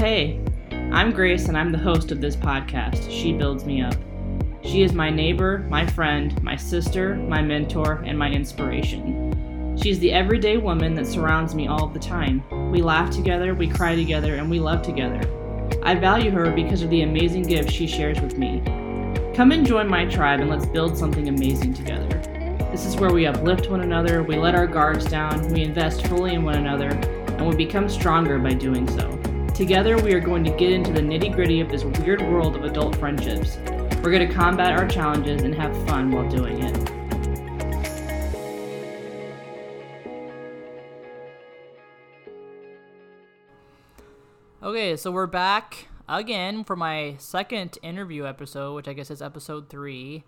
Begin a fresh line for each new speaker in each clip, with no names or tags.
hey, I'm Grace and I'm the host of this podcast, She Builds Me Up. She is my neighbor, my friend, my sister, my mentor, and my inspiration. She's the everyday woman that surrounds me all the time. We laugh together, we cry together, and we love together. I value her because of the amazing gifts she shares with me. Come and join my tribe and let's build something amazing together. This is where we uplift one another, we let our guards down, we invest fully in one another, and we become stronger by doing so. Together, we are going to get into the nitty gritty of this weird world of adult friendships. We're going to combat our challenges and have fun while doing it. Okay, so we're back again for my second interview episode, which I guess is episode three.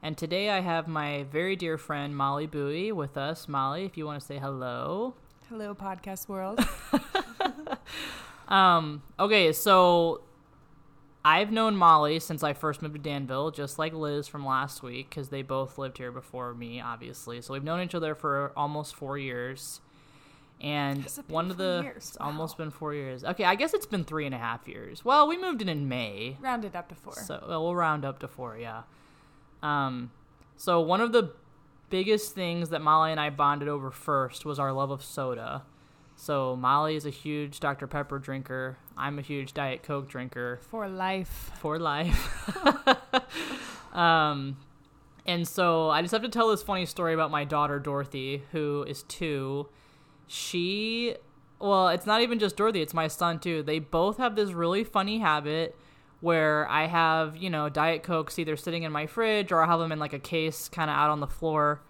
And today I have my very dear friend Molly Bowie with us. Molly, if you want to say hello.
Hello, podcast world.
Um, okay, so I've known Molly since I first moved to Danville, just like Liz from last week, because they both lived here before me, obviously. So we've known each other for almost four years. And one of the
years?
it's almost been four years. Okay, I guess it's been three and a half years. Well, we moved in in May,
Rounded up to four.
so well, we'll round up to four, yeah. Um, so one of the biggest things that Molly and I bonded over first was our love of soda. So Molly is a huge Dr. Pepper drinker. I'm a huge Diet Coke drinker
For life.
for life. um, and so I just have to tell this funny story about my daughter Dorothy, who is two. She, well, it's not even just Dorothy; it's my son too. They both have this really funny habit where I have, you know, Diet Cokes either sitting in my fridge or I have them in like a case, kind of out on the floor.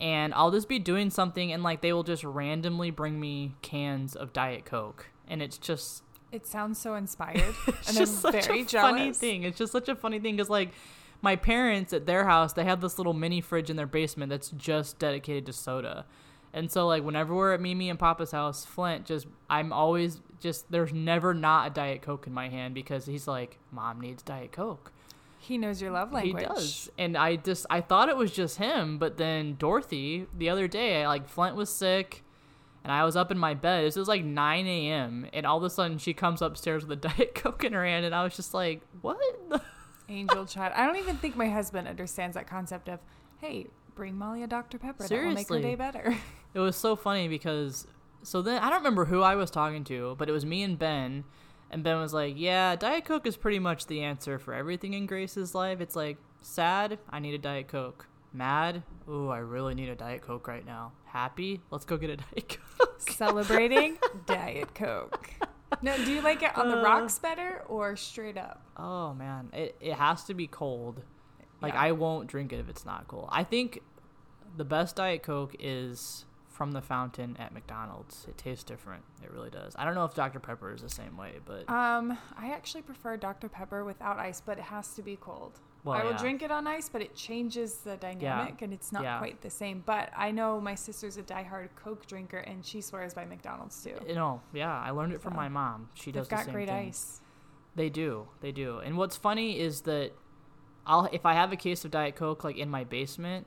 And I'll just be doing something, and like they will just randomly bring me cans of Diet Coke, and it's just
It sounds so inspired.
it's
and
just
I'm
such
very
a
jealous.
funny thing. It's just such a funny thing because like my parents at their house, they have this little mini fridge in their basement that's just dedicated to soda. And so like whenever we're at Mimi and Papa's house, Flint just I'm always just there's never not a diet coke in my hand because he's like, "Mom needs diet coke."
He knows your love language.
He does. And I just I thought it was just him, but then Dorothy the other day, I, like Flint was sick and I was up in my bed. This was like 9 a.m. And all of a sudden she comes upstairs with a Diet Coke in her hand. And I was just like, what?
Angel child. I don't even think my husband understands that concept of, hey, bring Molly a Dr. Pepper. That will make her day better.
it was so funny because, so then I don't remember who I was talking to, but it was me and Ben. And Ben was like, yeah, Diet Coke is pretty much the answer for everything in Grace's life. It's like, sad, I need a Diet Coke. Mad, ooh, I really need a Diet Coke right now. Happy, let's go get a Diet Coke.
Celebrating Diet Coke. No, do you like it on the
Uh,
rocks better or straight up?
Oh man, it it has to be cold. Like
Yeah.
I won't drink it if it's not cold. I think the best diet coke is from the fountain at McDonald's. It tastes different. It really does. I don't know if Dr Pepper is the same way, but
Um, I actually prefer Dr. Pepper without ice, but it has to be cold.
well,
I will
yeah.
drink it on ice, but it changes the dynamic and it's not
Yeah.
quite the same. But I know my sister's a diehard Coke drinker and she swears by McDonald's too.
You know, yeah, I learned it from
So,
my mom. She
They've
does the
got
same
great
thing.
ice.
They do. They do. And what's funny is that I'll if I have a case of Diet Coke like in my basement,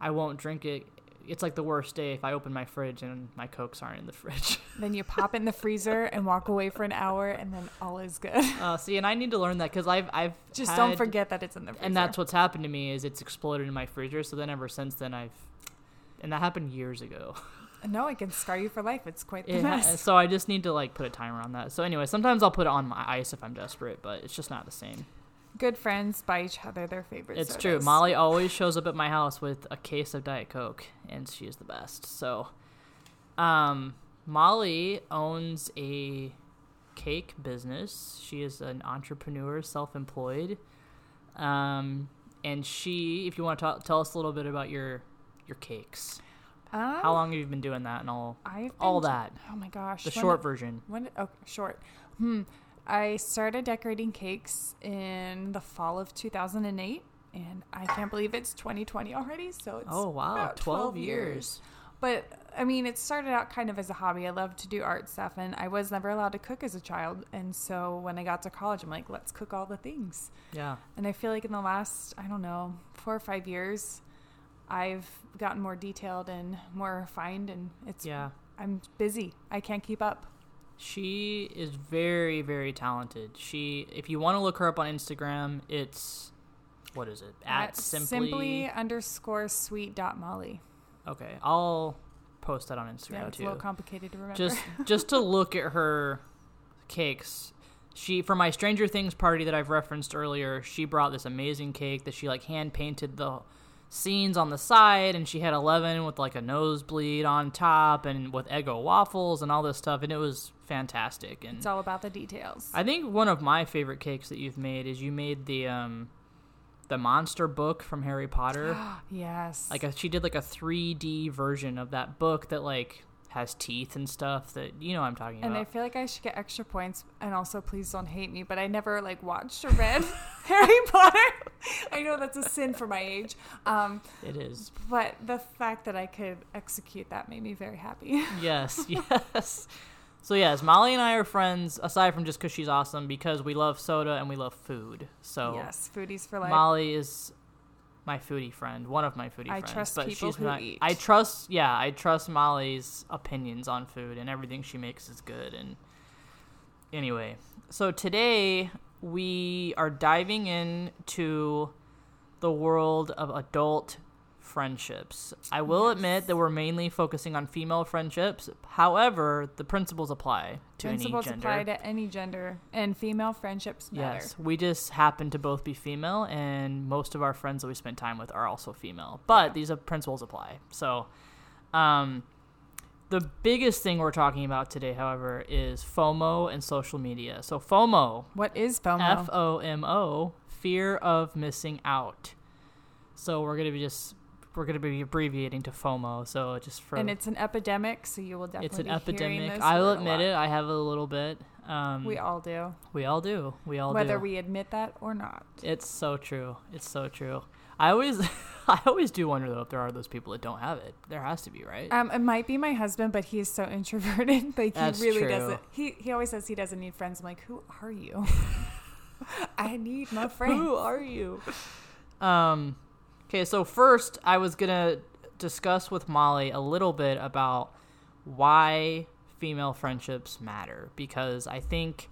I won't drink it. It's like the worst day if I open my fridge and my Cokes aren't in the fridge.
Then you pop in the freezer and walk away for an hour, and then all is good.
Uh, see, and I need to learn that because I've I've
Just don't forget that it's in the freezer.
And that's what's happened to me is it's exploded in my freezer. So then ever since then I've, and that happened years ago.
no, it can scar you for life. It's quite the
It ha-
mess.
so I just need to like put a timer on that. So anyway, sometimes I'll put it on my ice if I'm desperate, but it's just not the same.
Good friends buy each other their favorite.
It's true. Molly always shows up at my house with a case of Diet Coke, and she is the best. So, um, Molly owns a cake business. She is an entrepreneur, self-employed. Um, and she, if you want to tell us a little bit about your your cakes,
Um,
how long have you been doing that and all
I've
all that?
Oh my gosh.
The short version.
When oh short. Hmm. I started decorating cakes in the fall of 2008, and I can't believe it's 2020 already. So it's
Oh wow,
about
12 years.
But I mean, it started out kind of as a hobby. I love to do art stuff, and I was never allowed to cook as a child. And so when I got to college, I'm like, let's cook all the things.
Yeah.
And I feel like in the last, I don't know, four or five years, I've gotten more detailed and more refined, and it's
Yeah.
I'm busy. I can't keep up.
She is very, very talented. She, if you want to look her up on Instagram, it's what is it? At, simply,
simply underscore sweet dot molly.
Okay, I'll post that on Instagram
Yeah, it's
too.
a little complicated to remember.
just just to look at her cakes she for my stranger things party that i've referenced earlier she brought this amazing cake that she like hand painted the scenes on the side and she had 11 with like a nosebleed on top and with eggo waffles and all this stuff and it was fantastic and
it's all about the details.
i think one of my favorite cakes that you've made is you made the um the monster book from harry potter
yes.
like a, she did like a 3d version of that book that like has teeth and stuff that you know i'm talking about.
and I feel like I should get extra points. And also, please don't hate me, but I never like watched or read Harry Potter. I know that's a sin for my age. Um,
it is
but the fact that I could execute that made me very happy.
yes yes so yes molly and i are friends aside from just because she's awesome because we love soda and we love food so
yes, foodies for life.
molly is my foodie friend one of my foodie
I
friends
trust
but
people
she's
who
not
eat.
i trust yeah i trust molly's opinions on food and everything she makes is good and anyway so today we are diving into the world of adult friendships. I will
Yes.
admit that we're mainly focusing on female friendships. However, the principles apply to
Principles
any gender.
apply to any gender, and female friendships matter.
Yes, we just happen to both be female, and most of our friends that we spend time with are also female. But these principles apply. So, um, the biggest thing we're talking about today, however, is FOMO and social media. So, FOMO,
What is FOMO?
F O M O, fear of missing out. So we're gonna be just we're gonna be abbreviating to FOMO. So just for
and it's an epidemic, so you will definitely
it's an epidemic. I'll admit it. I have a little bit. Um,
We all do,
we all do. We all
whether
do.
we admit that or not.
It's so true. It's so true. I always, I always do wonder though if there are those people that don't have it. There has to be, right?
Um, it might be my husband, but he's so introverted. Like
That's
he really
true.
doesn't. He he always says he doesn't need friends. I'm like, who are you? I need my friends.
Who are you? Um, okay, so first I was gonna discuss with Molly a little bit about why female friendships matter because I think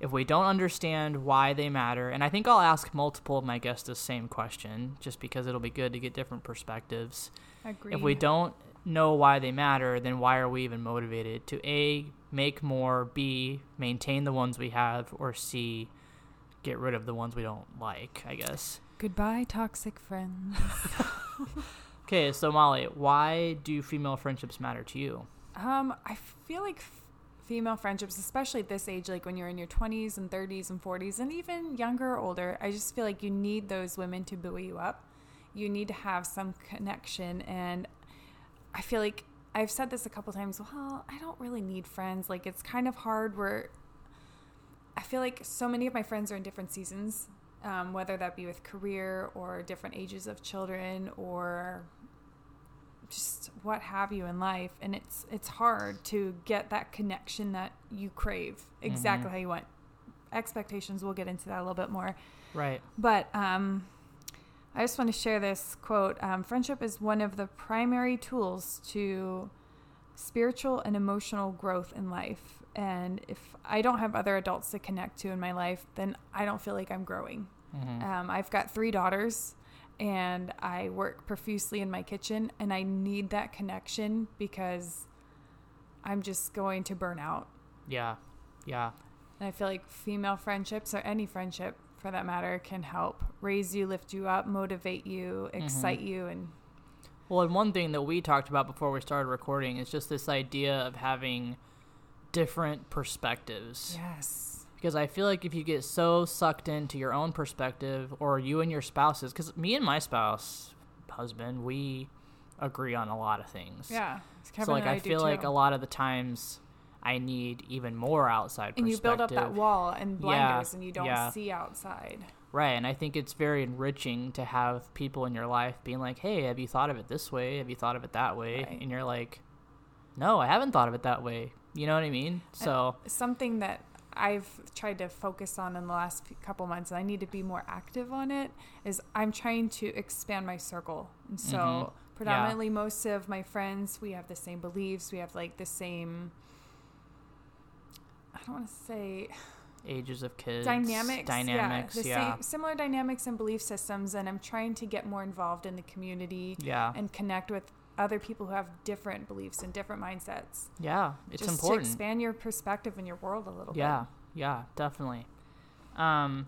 if we don't understand why they matter, and I think I'll ask multiple of my guests the same question just because it'll be good to get different perspectives.
Agreed.
If we don't know why they matter, then why are we even motivated to A, make more, B, maintain the ones we have, or C, get rid of the ones we don't like, I guess.
Goodbye, toxic friends.
Okay, so Molly, why do female friendships matter to you?
Um, I feel like f- female friendships, especially at this age, like when you're in your 20s and 30s and 40s, and even younger or older, I just feel like you need those women to buoy you up. You need to have some connection. And I feel like I've said this a couple times. Well, I don't really need friends. Like it's kind of hard where I feel like so many of my friends are in different seasons, um, whether that be with career or different ages of children or just what have you in life. And it's it's hard to get that connection that you crave exactly
Mhm.
how you want. Expectations we'll get into that a little bit more.
Right.
but um i just want to share this quote um, friendship is one of the primary tools to spiritual and emotional growth in life. And if i don't have other adults to connect to in my life then i don't feel like i'm growing
hmm
um, I've got three daughters and I work profusely in my kitchen and I need that connection because I'm just going to burn out.
Yeah. Yeah.
And I feel like female friendships or any friendship for that matter can help raise you, lift you up, motivate you, excite you and
Well, and one thing that we talked about before we started recording is just this idea of having different perspectives.
yes.
Because I feel like if you get so sucked into your own perspective, or you and your spouses, because me and my spouse, husband, we agree on a lot of things.
Yeah.
So like
and
I, feel like
too.
a lot of the times I need even more outside perspective.
and you build up that wall and
Yeah,
blinders and you don't
yeah.
see outside.
Right, and I think it's very enriching to have people in your life being like, "Hey, have you thought of it this way? Have you thought of it that way?"
Right.
And you're like, "No, I haven't thought of it that way." You know what I mean? So,
something that I've tried to focus on in the last couple months, and I need to be more active on it, is I'm trying to expand my circle. And so,
Mhm.
predominantly, most of my friends, we have the same beliefs, we have like the same I don't want to say
ages of kids,
dynamics,
dynamics,
yeah, the
yeah,
same similar dynamics and belief systems, and I'm trying to get more involved in the community
yeah,
and connect with other people who have different beliefs and different mindsets.
yeah. It's
just
important.
to expand your perspective and your world a little
Yeah, yeah, definitely. Um,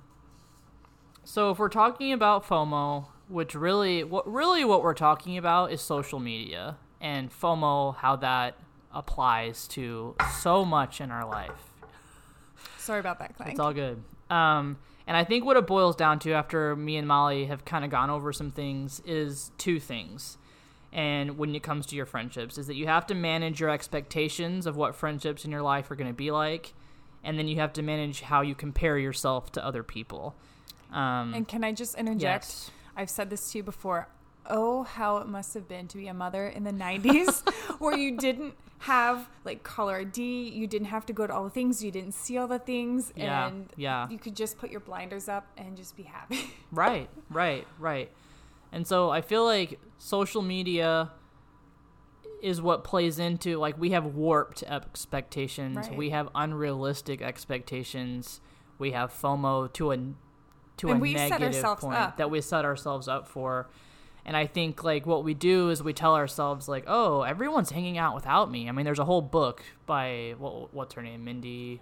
so if we're talking about FOMO, which really, what really what we're talking about is social media and FOMO, how that applies to so much in our life.
Sorry about that, Clank.
It's all good. Um, and I think what it boils down to after me and Molly have kind of gone over some things is two things. And when it comes to your friendships, is that you have to manage your expectations of what friendships in your life are going to be like, and then you have to manage how you compare yourself to other people. Um,
and can I just interject?
yes,
I've said this to you before. Oh, how it must have been to be a mother in the 90s where you didn't have like caller ID, you didn't have to go to all the things, you didn't see all the things,
Yeah,
and
yeah.
you could just put your blinders up and just be happy.
Right, right, right. And so I feel like social media is what plays into like we have warped expectations,
Right.
we have unrealistic expectations, we have FOMO to a to
And
a
we set ourselves
point
up.
that we set ourselves up for. And I think like what we do is we tell ourselves like, "Oh, everyone's hanging out without me." I mean, there's a whole book by what what's her name, Mindy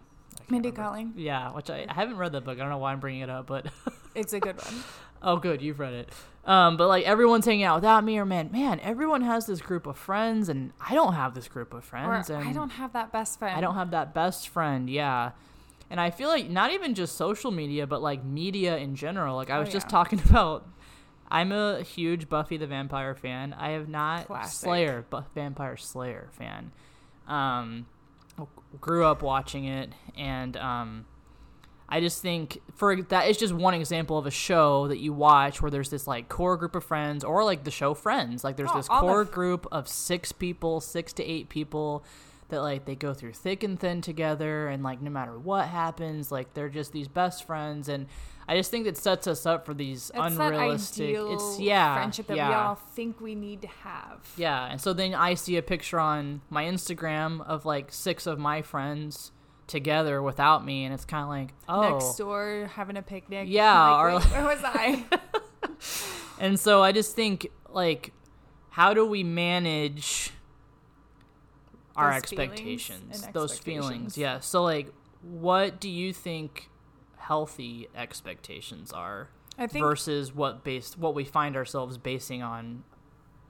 Mindy. Kaling.
Yeah, which I, I haven't read that book. I don't know why I'm bringing it up, but
It's a good one.
Oh, good, you've read it. Um, but like everyone's hanging out without me, or man, man, everyone has this group of friends, and I don't have this group of
Or
friends, and
I don't have that best friend.
I don't have that best friend. Yeah, and I feel like not even just social media, but like media in general. Like I
Oh,
was just talking about. I'm a huge Buffy the Vampire fan. I have not
Classic.
Slayer, but Vampire Slayer fan. Um, grew up watching it, and um, I just think for that is just one example of a show that you watch where there's this like core group of friends, or like the show Friends. Like there's
Oh,
this
all the
core
f-
group of six people, six to eight people that like they go through thick and thin together, and like no matter what happens, like they're just these best friends. And I just think that sets us up for these
it's
unrealistic. it's yeah,
friendship that
yeah.
we all think we need to have.
Yeah, and so then I see a picture on my Instagram of like six of my friends together without me, and it's kind of like, oh,
Next door having a picnic.
Yeah,
Like,
or like-
where was I?
and so I just think like, how do we manage our
Those feelings
expectations,
and
those feelings? Yeah. So like, what do you think healthy expectations are
I think
versus what based what we find ourselves basing on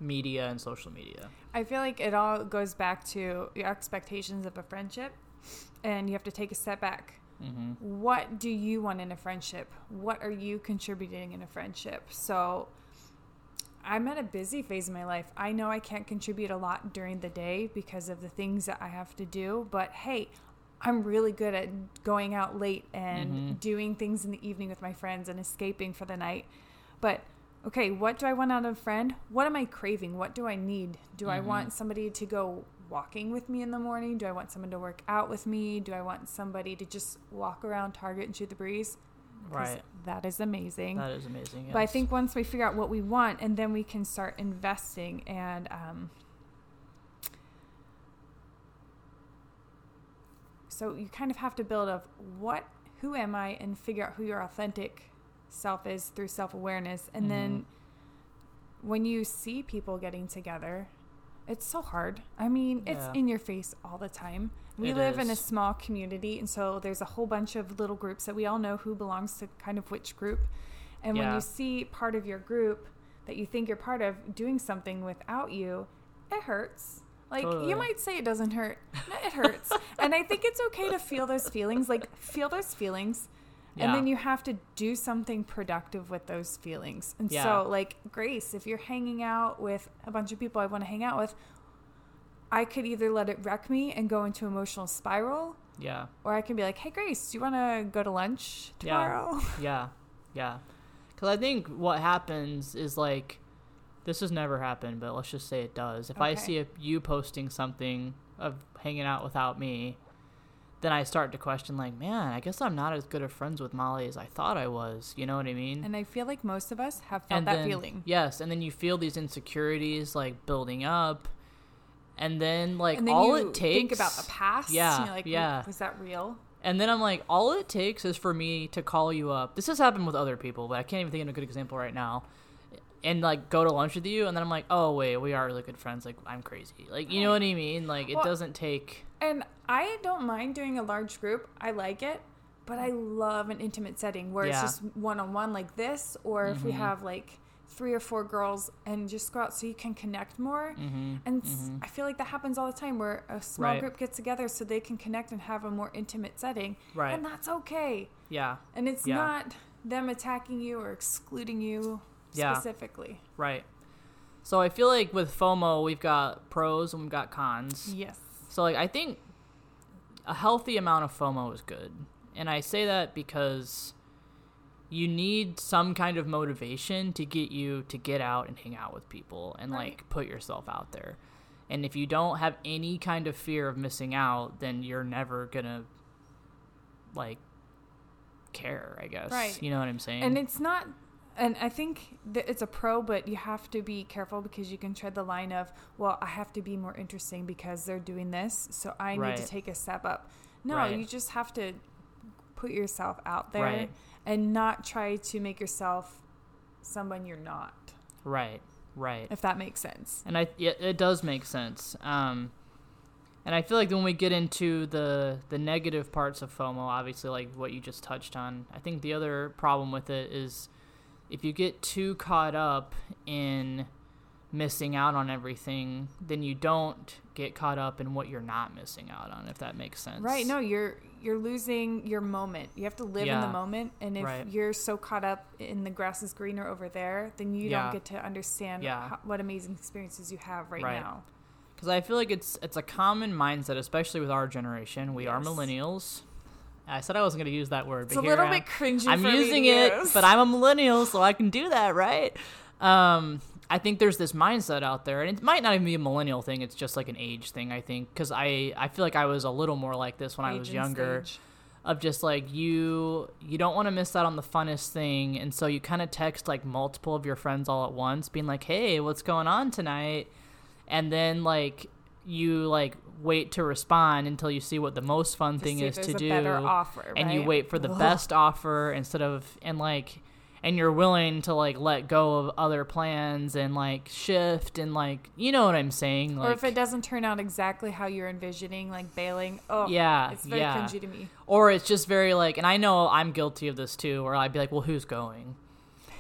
media and social media?
I feel like it all goes back to your expectations of a friendship, and you have to take a step back.
hmm
What do you want in a friendship? What are you contributing in a friendship? So, I'm at a busy phase in my life. I know I can't contribute a lot during the day because of the things that I have to do, but hey, I'm really good at going out late and
Mhm.
doing things in the evening with my friends and escaping for the night. But okay, what do I want out of a friend? What am I craving? What do I need? Do I
Mhm.
want somebody to go walking with me in the morning? Do I want someone to work out with me? Do I want somebody to just walk around Target and shoot the breeze?
Right.
That is amazing.
That is amazing.
But I think once we figure out what we want, and then we can start investing and um, so you kind of have to build of what, who am I, and figure out who your authentic self is through self awareness, and then
Mm-hmm.
when you see people getting together, it's so hard. I mean, it's in your face all the time. We
It
live in a small community, and so there's a whole bunch of little groups that we all know who belongs to kind of which group. And when you see part of your group that you think you're part of doing something without you, it hurts. Like
Totally.
you might say it doesn't hurt. No, it hurts. and I think it's okay to feel those feelings. Like feel those feelings. And then you have to do something productive with those feelings. And
Yeah.
so, like, Grace, if you're hanging out with a bunch of people I want to hang out with, I could either let it wreck me and go into emotional spiral,
Yeah.
or I can be like, hey, Grace, do you want to go to lunch tomorrow?
Yeah, yeah. Because I think what happens is like, this has never happened, but let's just say it does. If I see a, you posting something of hanging out without me, then I start to question, like, man, I guess I'm not as good of friends with Molly as I thought I was. You know what I mean?
And I feel like most of us have felt
And
that
then-
feeling.
Yes, and then you feel these insecurities like building up, and then like
and then
all it takes.
think about the past.
Yeah,
like,
yeah.
was that real?
And then I'm like, all it takes is for me to call you up. This has happened with other people, but I can't even think of a good example right now. And like go to lunch with you, and then I'm like, oh wait, we are really good friends. Like I'm crazy. Like you know what I mean? Like it
Well-
doesn't take.
And I don't mind doing a large group. I like it, but I love an intimate setting where it's just one on one like this, or if we
Mhm.
have like three or four girls and just go out so you can connect more.
hmm
And I feel like that happens all the time where a small
Right.
group gets together so they can connect and have a more intimate setting.
Right.
And that's okay.
Yeah.
And it's
Yeah.
not them attacking you or excluding you
Yeah.
specifically.
Right. So I feel like with FOMO, we've got pros and we've got cons.
Yes.
So like I think a healthy amount of FOMO is good. And I say that because you need some kind of motivation to get you to get out and hang out with people and
Right.
like put yourself out there. And if you don't have any kind of fear of missing out, then you're never going to like care, I guess.
Right.
You know what I'm saying?
And it's not, and I think that it's a pro, but you have to be careful because you can tread the line of, well, I have to be more interesting because they're doing this, so I need to take a step up. No,
Right.
you just have to put yourself out there
Right.
and not try to make yourself someone you're not,
right. Right.
if that makes sense.
And I yeah, it does make sense. Um, and I feel like when we get into the the negative parts of FOMO, obviously like what you just touched on, I think the other problem with it is if you get too caught up in missing out on everything, then you don't get caught up in what you're not missing out on, if that makes sense.
Right? No, you're you're losing your moment. You have to live in the moment, and if
Right.
you're so caught up in the grass is greener over there, then you
Yeah.
don't get to understand
Yeah.
how, what amazing experiences you have right,
Right.
now.
Because I feel like it's it's a common mindset, especially with our generation. We are millennials. I said I wasn't going to use that word,
It's
but
a
here
little bit cringy.
I'm
for me
using it,
use.
but I'm a millennial, so I can do that, right? Um, I think there's this mindset out there, and it might not even be a millennial thing. It's just like an age thing, I think, because I I feel like I was a little more like this when I was younger,
stage.
of just like you you don't want to miss out on the funnest thing, and so you kind of text like multiple of your friends all at once, being like, "Hey, what's going on tonight?" And then like you like wait to respond until you see what the most fun
To
thing is to
a
do
better offer,
and you wait for the
Ugh.
best offer instead of and like and you're willing to like let go of other plans and like shift and like you know what I'm saying like
or if it doesn't turn out exactly how you're envisioning, like bailing. Oh,
Yeah,
it's very
yeah.
cringy to me.
or it's just very like and I know I'm guilty of this too where I'd be like well who's going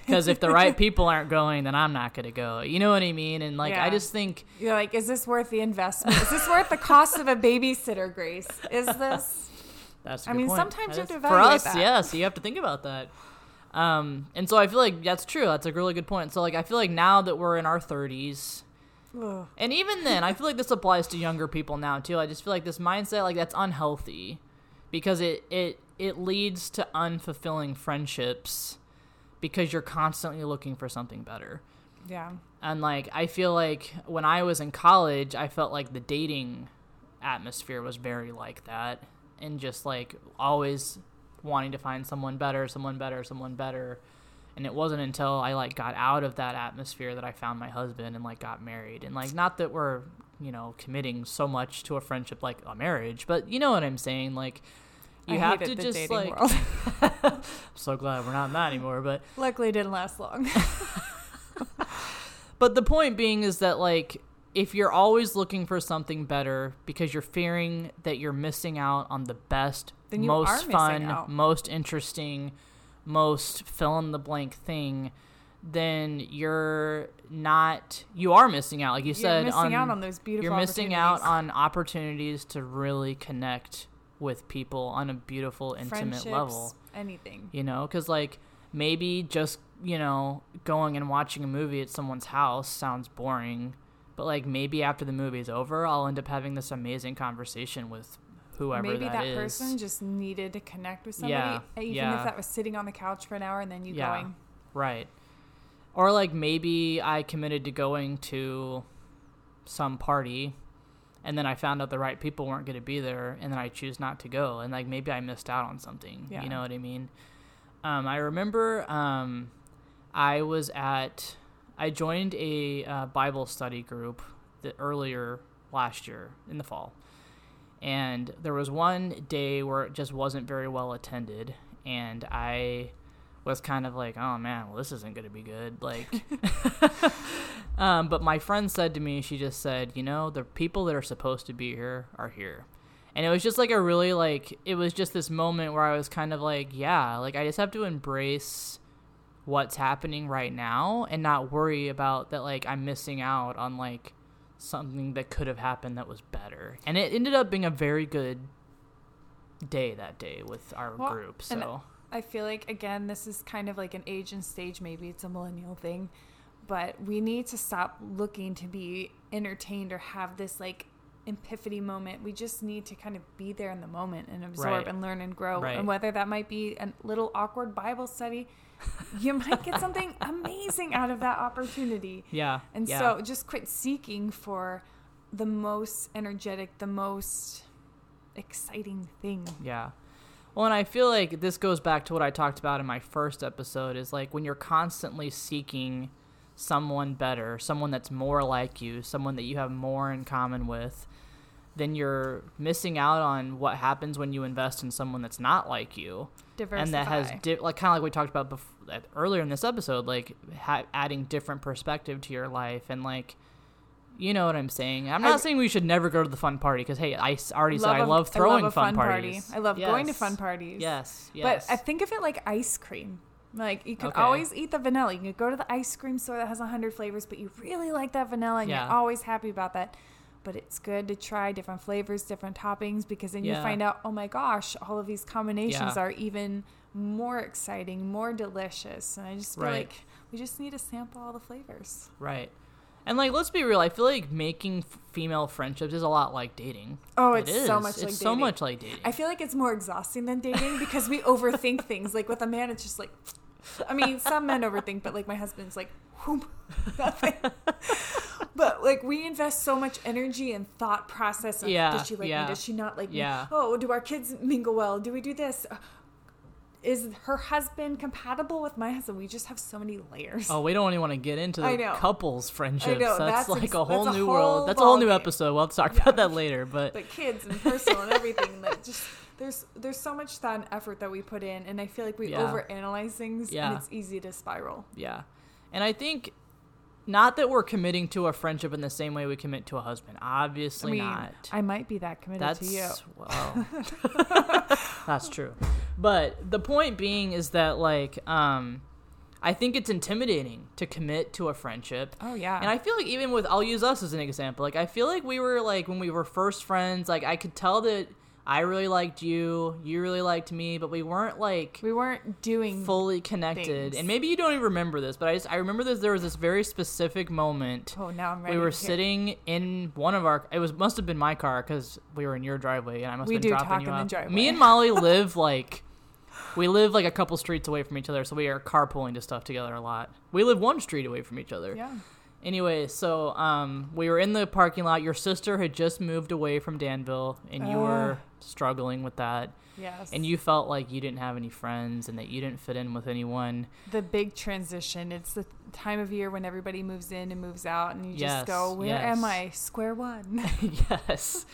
because if the right people aren't going then I'm not gonna go you know what I mean and like I just think
You're like, is this worth the investment? is this worth the cost of a babysitter, Grace? Is this?
That's. a
I mean,
point.
sometimes you have to
for us.
that.
Yes, you have to think about that. Um, and so I feel like that's true. That's a really good point. So like I feel like now that we're in our thirties,
Ugh.
and even then, I feel like this applies to younger people now too. I just feel like this mindset, like that's unhealthy, because it it it leads to unfulfilling friendships, because you're constantly looking for something better.
Yeah.
And like I feel like when I was in college, I felt like the dating atmosphere was very like that and just like always wanting to find someone better, someone better, someone better. And it wasn't until I like got out of that atmosphere that I found my husband and like got married. And like not that we're, you know, committing so much to a friendship like a marriage, but you know what I'm saying? Like you
I
have to just like
world.
I'm so glad we're not in that anymore, but
Luckily, it didn't last long.
But the point being is that like if you're always looking for something better because you're fearing that you're missing out on the best, most fun, most interesting, most fill in the blank thing, then you're not you are missing out like you
You're
said
missing
on,
out on those beautiful
you're missing out on opportunities to really connect with people on a beautiful intimate level
Anything.
you know because like maybe just you know going and watching a movie at someone's house sounds boring but like maybe after the movie's over i'll end up having this amazing conversation with whoever
Maybe
that
that,
is.
person just needed to connect with somebody,
Yeah, eh,
even
yeah.
if that was sitting on the couch for an hour and then you
Yeah.
going.
right or like maybe i committed to going to some party and then i found out the right people weren't going to be there and then i choose not to go and like maybe i missed out on something
Yeah.
you know what i mean um, i remember um, i was at i joined a uh, bible study group the, earlier last year in the fall And there was one day where it just wasn't very well attended, and I was kind of like, oh man, well, this isn't going to be good. Like, um, but my friend said to me, she just said, you know, the people that are supposed to be here are here. And it was just like a really like, it was just this moment where I was kind of like, yeah, like I just have to embrace what's happening right now and not worry about that, like, I'm missing out on like something that could have happened that was better. And it ended up being a very good day that day with our
Well,
group. So,
I feel like again, this is kind of like an age and stage. Maybe it's a millennial thing, but we need to stop looking to be entertained or have this like epiphany moment. We just need to kind of be there in the moment and absorb
Right.
and learn and grow.
Right.
And whether that might be a little awkward Bible study, you might get something amazing out of that opportunity.
yeah.
And
yeah.
so just quit seeking for the most energetic, the most exciting thing.
Yeah. Well, and I feel like this goes back to what I talked about in my first episode is like when you're constantly seeking someone better, someone that's more like you, someone that you have more in common with, then you're missing out on what happens when you invest in someone that's not like you
Diversify.
and that has di- like kind of like we talked about bef- earlier in this episode like ha- adding different perspective to your life and like you know what I'm saying. I'm not
I-
saying we should never go to the fun party because hey, I already said I
a-
love throwing
a
fun,
party.
parties.
I love going to fun parties.
Yes, yes.
But I think of it like ice cream. Like you can
Okay.
always eat the vanilla. You can go to the ice cream store that has a hundred flavors, but you really like that vanilla, and
Yeah.
you're always happy about that. But it's good to try different flavors, different toppings, because then you find out, oh my gosh, all of these combinations
Yeah.
are even more exciting, more delicious. And I just feel
Right.
like we just need to sample all the flavors.
Right. And like, let's be real. I feel like making f- female friendships is a lot like dating.
Oh,
It
it's so much
It's
like
so
dating.
much like dating.
I feel like it's more exhausting than dating because we overthink things. Like with a man, it's just like, I mean, some men overthink, but like my husband's like, whoop, nothing. but like we invest so much energy and thought process. Of,
Yeah,
Does she like
yeah,
me? Does she not like
yeah.
me? Oh, do our kids mingle well? Do we do this? Is her husband compatible with my husband? We just have so many layers.
Oh, we don't even want to get into the couples friendships.
know,
that's,
that's
like
ex-
a whole
that's a
new
whole
world. That's a whole new episode. We'll have to talk
Yeah.
about that later. But
But kids and personal and everything. Like just there's there's so much thought and effort that we put in, and I feel like we
Yeah.
overanalyze things,
Yeah.
and it's easy to spiral.
yeah, and I think not that we're committing to a friendship in the same way we commit to a husband.
I
Obviously
mean,
not.
I might be that committed
That's
to you.
well, that's true. But the point being is that like um I think it's intimidating to commit to a friendship.
Oh yeah.
And I feel like even with I'll use us as an example. Like I feel like we were like when we were first friends, like I could tell that I really liked you, you really liked me, but we weren't like
we weren't doing
fully connected.
things.
And maybe you don't even remember this, but I just I remember this there was this very specific moment
Oh, now I'm ready.
we were sitting in one of our it was must have been my car because we were in your driveway and i must
We
have been
do
dropping
talk
you
in the
off
driveway.
me and molly live like we live like a couple streets away from each other so we are carpooling to stuff together a lot we live one street away from each other
Yeah.
Anyway so um we were in the parking lot your sister had just moved away from danville and you were struggling with that
Yes.
and you felt like you didn't have any friends and that you didn't fit in with anyone
the big transition. It's the time of year when everybody moves in and moves out, and you just go, "Where
yes.
am I? Square one."
yes.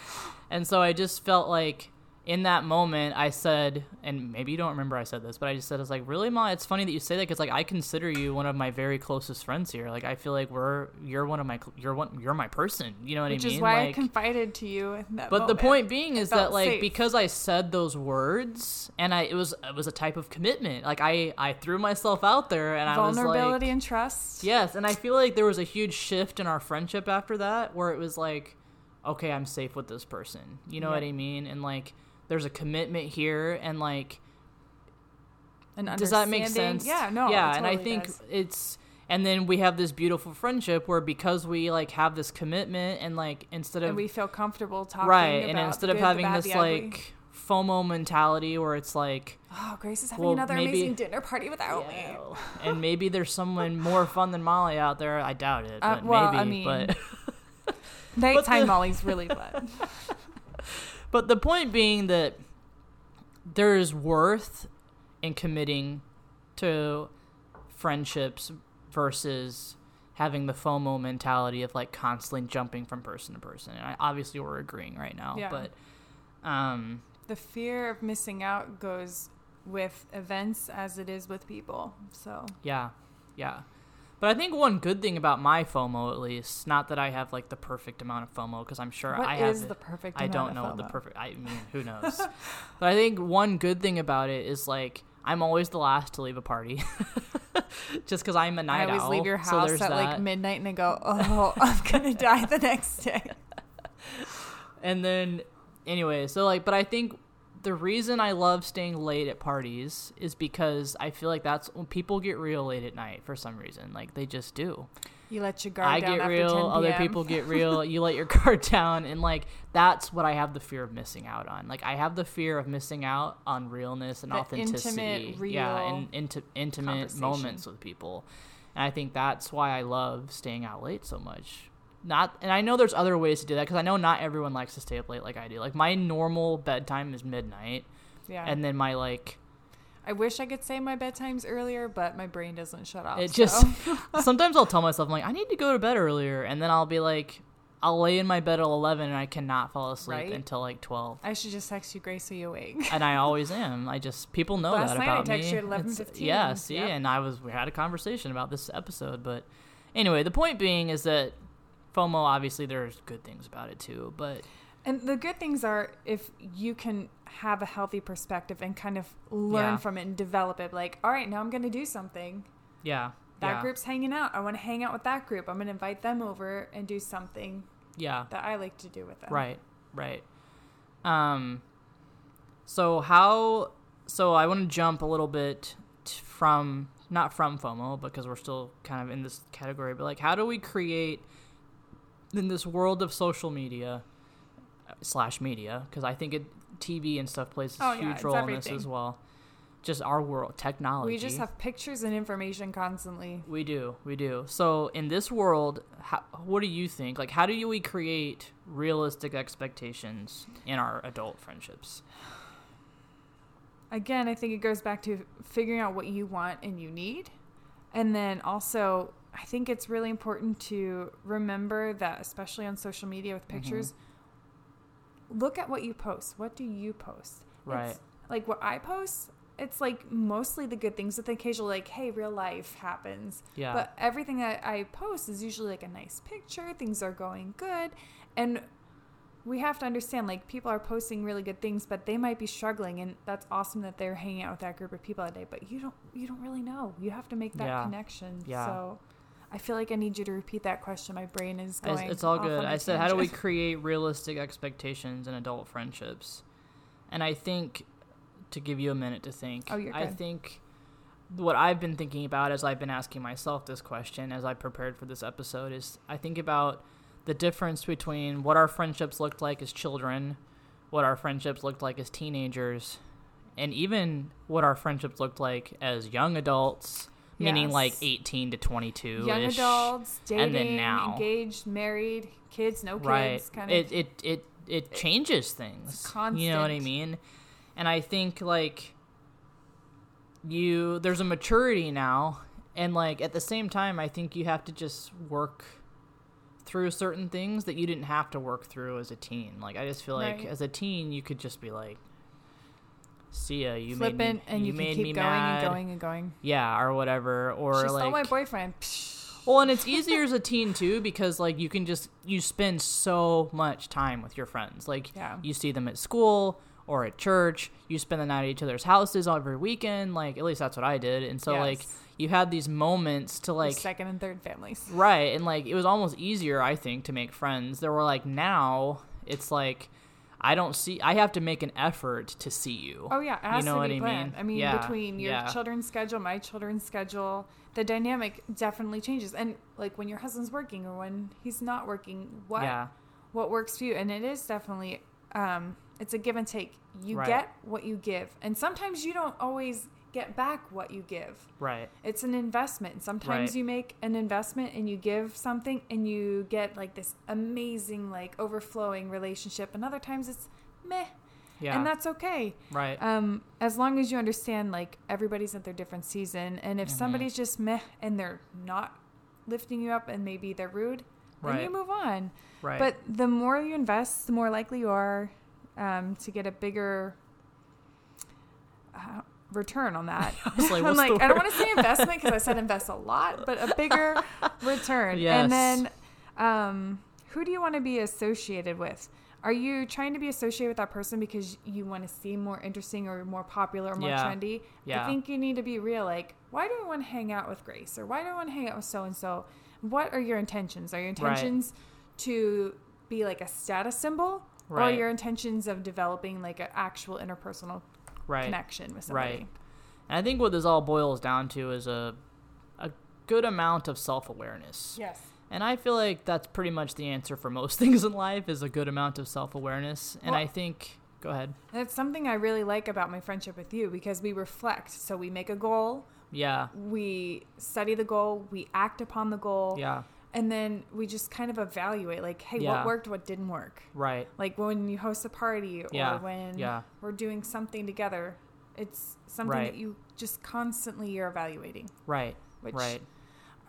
And so I just felt like in that moment I said, and maybe you don't remember I said this, but I just said, "It's like really, Ma. It's funny that you say that because like I consider you one of my very closest friends here. Like I feel like we're you're one of my you're one you're my person. You know what
Which
I mean?
Which is why I confided to you
but the point being is that like
safe.
because I said those words and I it was it was a type of commitment. Like I I threw myself out there and I was like
vulnerability and trust.
Yes, and I feel like there was a huge shift in our friendship after that where it was like, okay, I'm safe with this person. You know what I mean? And like there's a commitment here and like does that make sense?
Yeah, no.
Yeah,
it
and I think
does.
it's and then we have this beautiful friendship where because we like have this commitment and like instead of
and we feel comfortable talking
right and instead of
good,
having
bad,
this like FOMO mentality where it's like
oh, Grace is having
well,
another
maybe-
amazing dinner party without me.
And maybe there's someone more fun than Molly out there. I doubt it,
Uh,
but
well, I mean-
but
Nighttime Molly's really fun.
but the point being that there's worth in committing to friendships versus having the FOMO mentality of like constantly jumping from person to person. And I, obviously we're agreeing right now,
Yeah.
but Um,
The fear of missing out goes with events as it is with people. So
yeah, yeah. But I think one good thing about my FOMO, at least, not that I have like the perfect amount of FOMO, because I'm sure
what
I have.
is
it-
the perfect?
I don't know what the perfect. I mean, who knows? but I think one good thing about it is like I'm always the last to leave a party, just because I'm a night
always
owl.
leave your
so
house
there's
at like
that.
midnight and I go, oh, I'm gonna die the next day.
And then, anyway, so like, but I think the reason I love staying late at parties is because I feel like that's when people get real late at night for some reason. Like they just do.
You let your guard
I
down
get
after
real,
10
other people get real. You let your guard down, and like that's what I have the fear of missing out on. Like I have the fear of missing out on realness and
The
authenticity.
intimate,
yeah, and inti- intimate moments with people. And I think that's why I love staying out late so much. Not, and I know there's other ways to do that because I know not everyone likes to stay up late like I do. Like my normal bedtime is midnight,
Yeah.
and then my like
I wish I could say my bedtime's earlier, but my brain doesn't shut off.
It
so-
just sometimes I'll tell myself I'm like I need to go to bed earlier, and then I'll be like I'll lay in my bed at eleven and I cannot fall asleep
Right?
until like twelve.
I should just text you, Grace, so you awake.
And I always am. I just people know
Last
that
night I
about me.
texted you at 11:15.
Yeah, see,
Yep.
and I was we had a conversation about this episode, but anyway, the point being is that FOMO obviously there's good things about it too, but
And the good things are if you can have a healthy perspective and kind of learn
Yeah.
from it and develop it. Like, all right, now I'm going to do something.
yeah,
That
yeah,
group's hanging out. I want to hang out with that group. I'm going to invite them over and do something
yeah.
that I like to do with them.
Right, right. Um, so how? So I want to jump a little bit from not from FOMO because we're still kind of in this category, but like, how do we create in this world of social media slash media? Because I think it TV and stuff plays a
Oh,
huge
it's
role in this as well. Just our world, technology.
We just have pictures and information constantly.
We do, we do. So in this world, how, what do you think? Like, how do we create realistic expectations in our adult friendships?
Again, I think it goes back to figuring out what you want and you need. And then also, I think it's really important to remember that, especially on social media with
Mm-hmm.
pictures, look at what you post. What do you post?
Right.
It's, like what I post, it's like mostly the good things with the occasional, like, hey, real life happens.
Yeah.
But everything that I post is usually like a nice picture, things are going good. And we have to understand like people are posting really good things but they might be struggling and that's awesome that they're hanging out with that group of people that day but you don't you don't really know you have to make that
Yeah.
connection
Yeah.
so i feel like i need you to repeat that question my brain is going
it's all
off
good. I said, how do we create realistic expectations in adult friendships? And I think, to give you a minute to think,
Oh, you're good.
I think what I've been thinking about as I've been asking myself this question as I prepared for this episode is I think about the difference between what our friendships looked like as children, what our friendships looked like as teenagers, and even what our friendships looked like as young adults, meaning like 18 to 22.
young adults dating
and then now.
engaged married kids no kids
right
kind
it,
of
it it it changes things you know what i mean and i think like you there's a maturity now and like at the same time i think you have to just work through certain things that you didn't have to work through as a teen like i just feel like
Right.
as a teen you could just be like see ya you
flippant
made me,
and you,
made
can keep
me
going
mad.
and going and going
yeah or whatever or
she
like
stole my boyfriend
well, and it's easier as a teen too because like you can just you spend so much time with your friends. Like
Yeah.
you see them at school or at church. You spend the night at each other's houses every weekend. Like at least that's what I did. And so like you had these moments to
Your
like
second and third families
right and like it was almost easier I think to make friends. There were like now it's like I don't see. I have to make an effort to see you.
Oh yeah, it has
you know
to
what I mean?
I mean,
Yeah,
between your
yeah.
children's schedule, my children's schedule, the dynamic definitely changes. And like when your husband's working or when he's not working, what
Yeah.
what works for you? And it is definitely um, it's a give and take. You
Right.
get what you give, and sometimes you don't always get back what you give.
Right.
It's an investment. Sometimes
Right.
you make an investment and you give something and you get like this amazing, like overflowing relationship. And other times it's meh.
Yeah.
And that's okay.
right.
Um, as long as you understand, like everybody's at their different season, and if
Mhm.
somebody's just meh and they're not lifting you up, and maybe they're rude, then you move on.
right.
But the more you invest, the more likely you are um, to get a bigger uh, return on that.
was like,
I'm like, I don't want to say investment because I said invest a lot, but a bigger return.
Yes.
And then, um, who do you want to be associated with? Are you trying to be associated with that person because you want to seem more interesting or more popular or more
Yeah.
trendy?
Yeah.
I think you need to be real. Like, why do I want to hang out with Grace or why do I want to hang out with so and so? What are your intentions? Are your intentions to be like a status symbol or
Right.
your intentions of developing like an actual interpersonal
right.
connection with somebody?
Right. And I think what this all boils down to is a a good amount of self awareness.
Yes.
And I feel like that's pretty much the answer for most things in life is a good amount of self awareness. And
Well-
I think go ahead.
That's something I really like about my friendship with you because we reflect. So we make a goal,
Yeah.
we study the goal, we act upon the goal,
Yeah.
And then we just kind of evaluate like, hey,
Yeah.
what worked, what didn't work.
Right.
Like when you host a party or
Yeah.
when
Yeah.
we're doing something together, it's something
Right.
that you just constantly you're evaluating.
Right.
Which
right.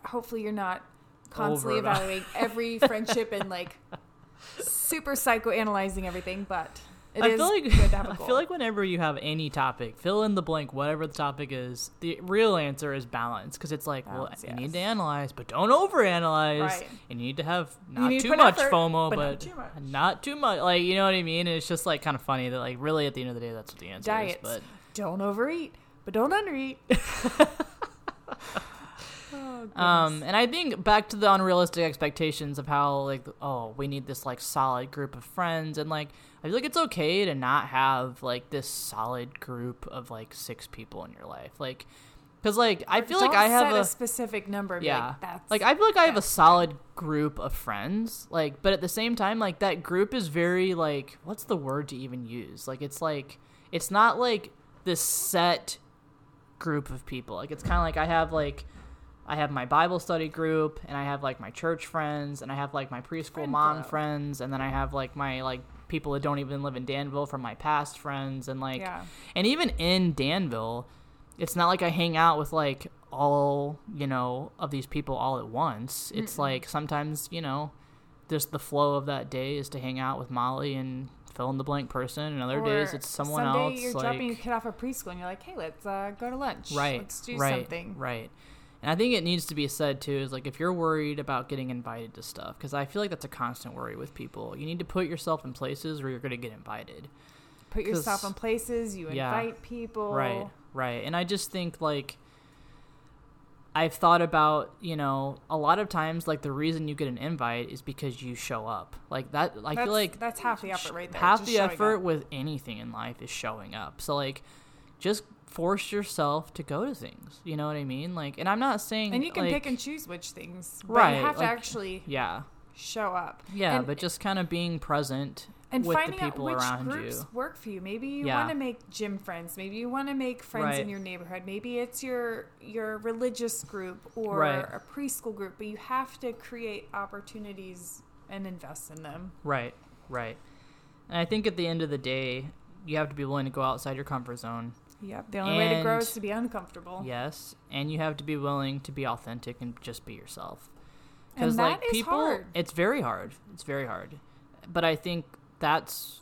hopefully you're not constantly
Over
evaluating every friendship and like super psychoanalyzing everything, but it
I feel like
good to have a
I feel like whenever you have any topic, fill in the blank, whatever the topic is. The real answer is balance, because it's like,
Balance,
well, you need to analyze, but don't overanalyze.
Right.
And you need to have not
to
too much
effort,
FOMO,
but
but,
not too much.
not too much. Like you know what I mean? And it's just like kind of funny that like really at the end of the day, that's what the answer
Diets.
is. But
Don't overeat, but don't undereat. oh,
Um, and I think back to the unrealistic expectations of how like oh we need this like solid group of friends. And like I feel like it's okay to not have like this solid group of like six people in your life. Like because like I feel like I have a,
a specific number.
yeah.
like, that's
like I feel like I have a solid group of friends. Like but at the same time like that group is very like what's the word to even use? Like it's like it's not like this set group of people. Like it's kind of like I have like I have my Bible study group and I have like my church friends and I have like my preschool
Friend
mom
club.
friends and then I have like my like people that don't even live in Danville from my past friends and like
Yeah.
and even in Danville, it's not like I hang out with like all, you know, of these people all at once. It's like sometimes, you know, just the flow of that day is to hang out with Molly and fill in the blank person and other days
Or
it's someone
someday
else
You're
like
dropping your kid off at preschool, and you're like, "Hey, let's uh, go to lunch.
right
Let's do
right
something."
right and i think it needs to be said too is like if you're worried about getting invited to stuff because i feel like that's a constant worry with people you need to put yourself in places where you're going to get invited
Put yourself in places. You
yeah.
invite people.
right right and i just think like i've thought about you know a lot of times like the reason you get an invite is because you show up like that i
That's,
feel like
that's half the effort right there.
half the effort
up.
with anything in life is showing up so like just force yourself to go to things you know what i mean like and i'm not saying
And you can
like,
pick and choose which things. But
Right,
You have
like-
to actually
yeah
show up.
yeah
And-
but just kind of being present
and
with the
finding out
people
which
around
groups
you
work for you. Maybe you
Yeah.
want to make gym friends. Maybe you want to make friends in your neighborhood. Maybe it's your your religious group or
Right.
a preschool group. But you have to create opportunities and invest in them.
Right, right. And I think at the end of the day, you have to be willing to go outside your comfort zone.
Yep. The only way to grow is to be uncomfortable.
Yes, and you have to be willing to be authentic and just be yourself.
And
Because like
that is
people,
hard.
it's very hard. It's very hard. But I think that's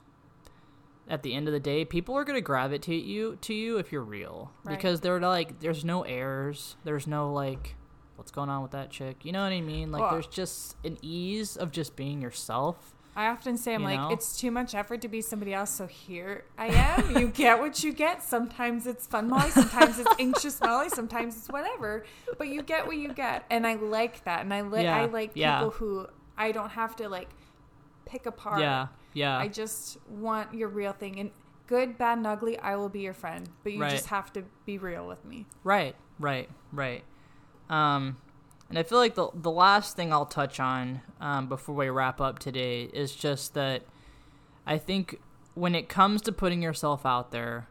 at the end of the day, people are gonna gravitate you to you if you're real
Right.
because they're like, there's no airs, there's no like, what's going on with that chick? You know what I mean? Like,
Well-
there's just an ease of just being yourself.
I often say, I'm
You
like,
know?
it's too much effort to be somebody else. So here I am. you get what you get. Sometimes it's fun Molly. Sometimes it's anxious Molly. Sometimes it's whatever. But you get what you get, and I like that. And I like
Yeah,
I like people
yeah.
who I don't have to like pick apart.
Yeah, yeah.
I just want your real thing. And good, bad, and ugly, I will be your friend. But you
Right.
just have to be real with me.
Right, right, right. Um, and I feel like the the last thing I'll touch on um, before we wrap up today is just that I think when it comes to putting yourself out there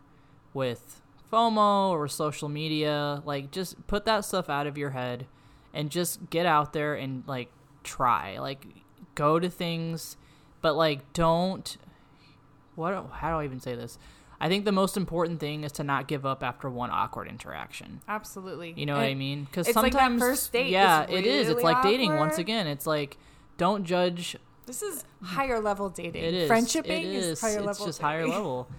with FOMO or social media, like just put that stuff out of your head and just get out there and like try, like go to things, but like don't. What? How do I even say this? I think the most important thing is to not give up after one awkward interaction.
Absolutely.
You know what I mean? Because
it's like
sometimes,
first date is
yeah, it is. It's
really
like dating once again. It's like don't judge
This is higher level dating.
It is.
Friendshiping
it
is,
is.
higher
it's
level.
It's just
dating.
higher level.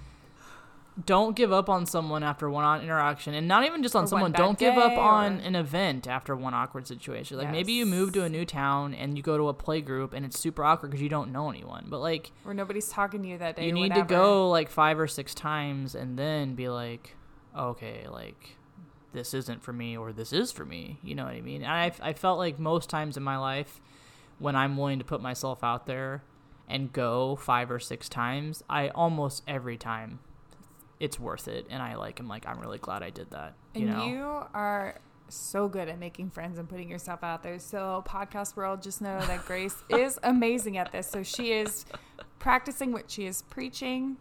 Don't give up on someone after one on interaction, and not even just on
Or
someone. Don't give up
day,
on an event after one awkward situation. Like maybe you move to a new town and you go to a play group, and it's super awkward because you don't know anyone. But like
Where nobody's talking to you that day.
you need
whatever.
to go like five or six times, and then be like, okay, like this isn't for me, or this is for me. You know what I mean? And I I felt like most times in my life, when I'm willing to put myself out there and go five or six times, I almost every time it's worth it and I like I'm like I'm really glad I did that. You
And
know.
you are so good at making friends and putting yourself out there. So, podcast world, just know that Grace is amazing at this. So, she is practicing what she is preaching.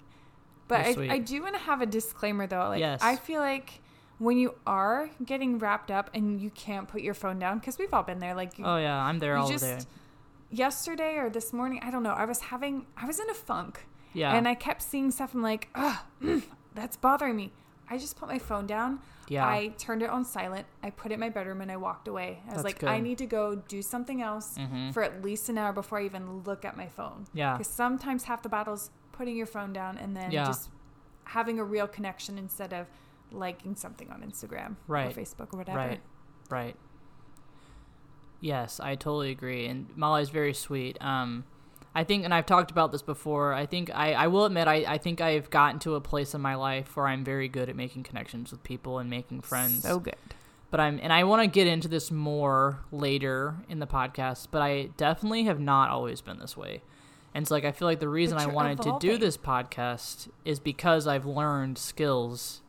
But I. I do want to have a disclaimer though. Like,
Yes.
I feel like when you are getting wrapped up and you can't put your phone down, because we've all been there. Like,
oh yeah, I'm there all
just
day.
yesterday or this morning, I don't know. I was having, I was in a funk.
Yeah.
And I kept seeing stuff. I'm like, ugh, mm, that's bothering me. I just put my phone down.
Yeah.
I turned it on silent. I put it in my bedroom and I walked away. I was
That's
like,
good.
I need to go do something else
Mhm.
for at least an hour before I even look at my phone.
Yeah.
Because sometimes half the battle's putting your phone down and then
Yeah.
just having a real connection instead of liking something on Instagram
Right.
or Facebook or whatever.
Right. Right. Yes, I totally agree. And Molly's very sweet. Um, I think, and I've talked about this before. I think I, I will admit, I, I think I've gotten to a place in my life where I'm very good at making connections with people and making friends.
So good.
but I'm, and I want to get into this more later in the podcast. But I definitely have not always been this way. And so, like, I feel like the reason I wanted to do this podcast is because I've learned skills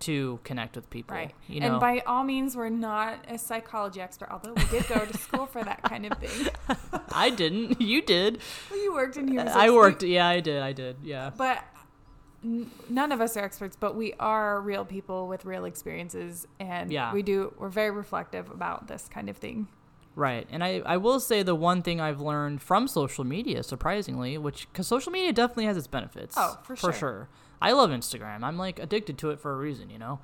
to connect with people.
Right.
You know,
And by all means, we're not a psychology expert, although we did go to school for that kind of thing.
I didn't. You did.
Well, you worked in human
I worked. Yeah, I did. I did. Yeah.
But n- none of us are experts, but we are real people with real experiences, and
Yeah.
we do. We're very reflective about this kind of thing.
Right. And I, I will say the one thing I've learned from social media, surprisingly, which because social media definitely has its benefits.
Oh, for
For
sure.
sure. I love Instagram. I'm like addicted to it for a reason, you know.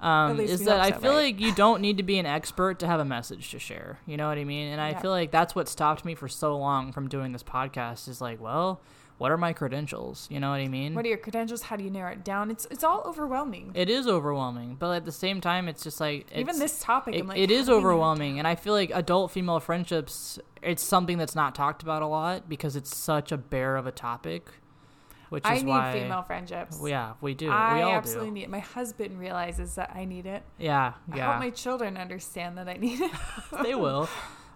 Um, is that I
so,
feel
right?
like you don't need to be an expert to have a message to share. You know what I mean? And I
Yeah.
feel like that's what stopped me for so long from doing this podcast. Is like, well, what are my credentials? You know what I mean?
What are your credentials? How do you narrow it down? It's it's all overwhelming.
it is overwhelming, but at the same time, it's just like
Even this topic,
it,
I'm like,
it is
do we narrow it
overwhelming and i feel like adult female friendships it's something that's not talked about a lot because it's such a bear of a topic which
I
is
need
why
female friendships.
yeah we do
I
we all
absolutely
do
need it. My husband realizes that I need it.
yeah
I
yeah
hope my children understand that I need it.
they will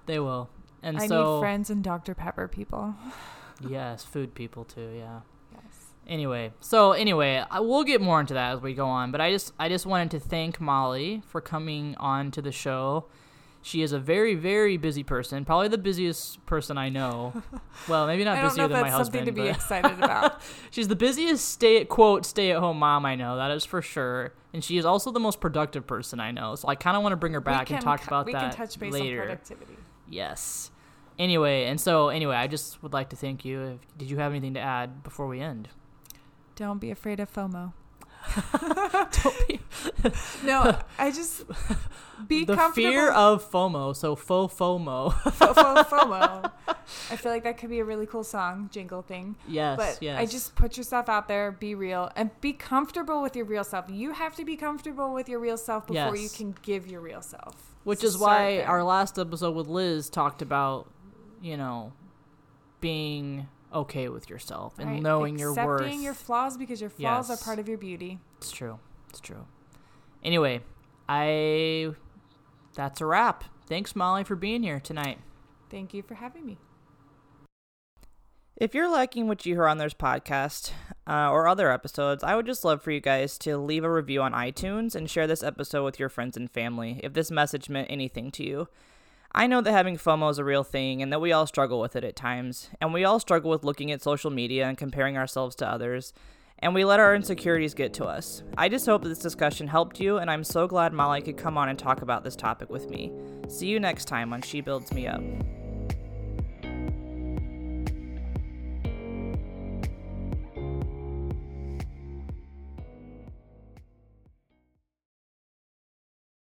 they will and
I
so
need friends and Dr. Pepper people.
yes food people too yeah
Yes.
anyway so anyway I, we'll get more into that as we go on but i just i just wanted to thank molly for coming on to the show she is a very very busy person probably the busiest person i know well maybe not busier than
that's
my husband
something to be excited about.
she's the busiest stay quote stay at home mom i know that is for sure and she is also the most productive person i know so i kind of want to bring her back and talk
cu-
about
we
that
can touch base
later
on productivity.
yes anyway and so anyway i just would like to thank you if, did you have anything to add before we end
Don't be afraid of FOMO.
Don't be-
No, I just be
the
comfortable.
fear of FOMO, so faux FOMO.
Fo- fo- FOMO. I feel like that could be a really cool song jingle thing.
yes,
But
yes.
I just put yourself out there, be real, and be comfortable with your real self. You have to be comfortable with your real self before you can give your real self.
which
So
is why our last episode with Liz talked about, you know, being okay with yourself and
Right?
knowing your worth.
Accepting your flaws because your flaws
Yes.
are part of your beauty.
It's true. It's true. Anyway, I that's a wrap. Thanks Molly for being here tonight.
Thank you for having me.
If you're liking what you hear on this podcast uh, or other episodes, I would just love for you guys to leave a review on iTunes and share this episode with your friends and family if this message meant anything to you. I know that having FOMO is a real thing and that we all struggle with it at times, and we all struggle with looking at social media and comparing ourselves to others, and we let our insecurities get to us. I just hope that this discussion helped you, and I'm so glad Molly could come on and talk about this topic with me. See you next time on She Builds Me Up.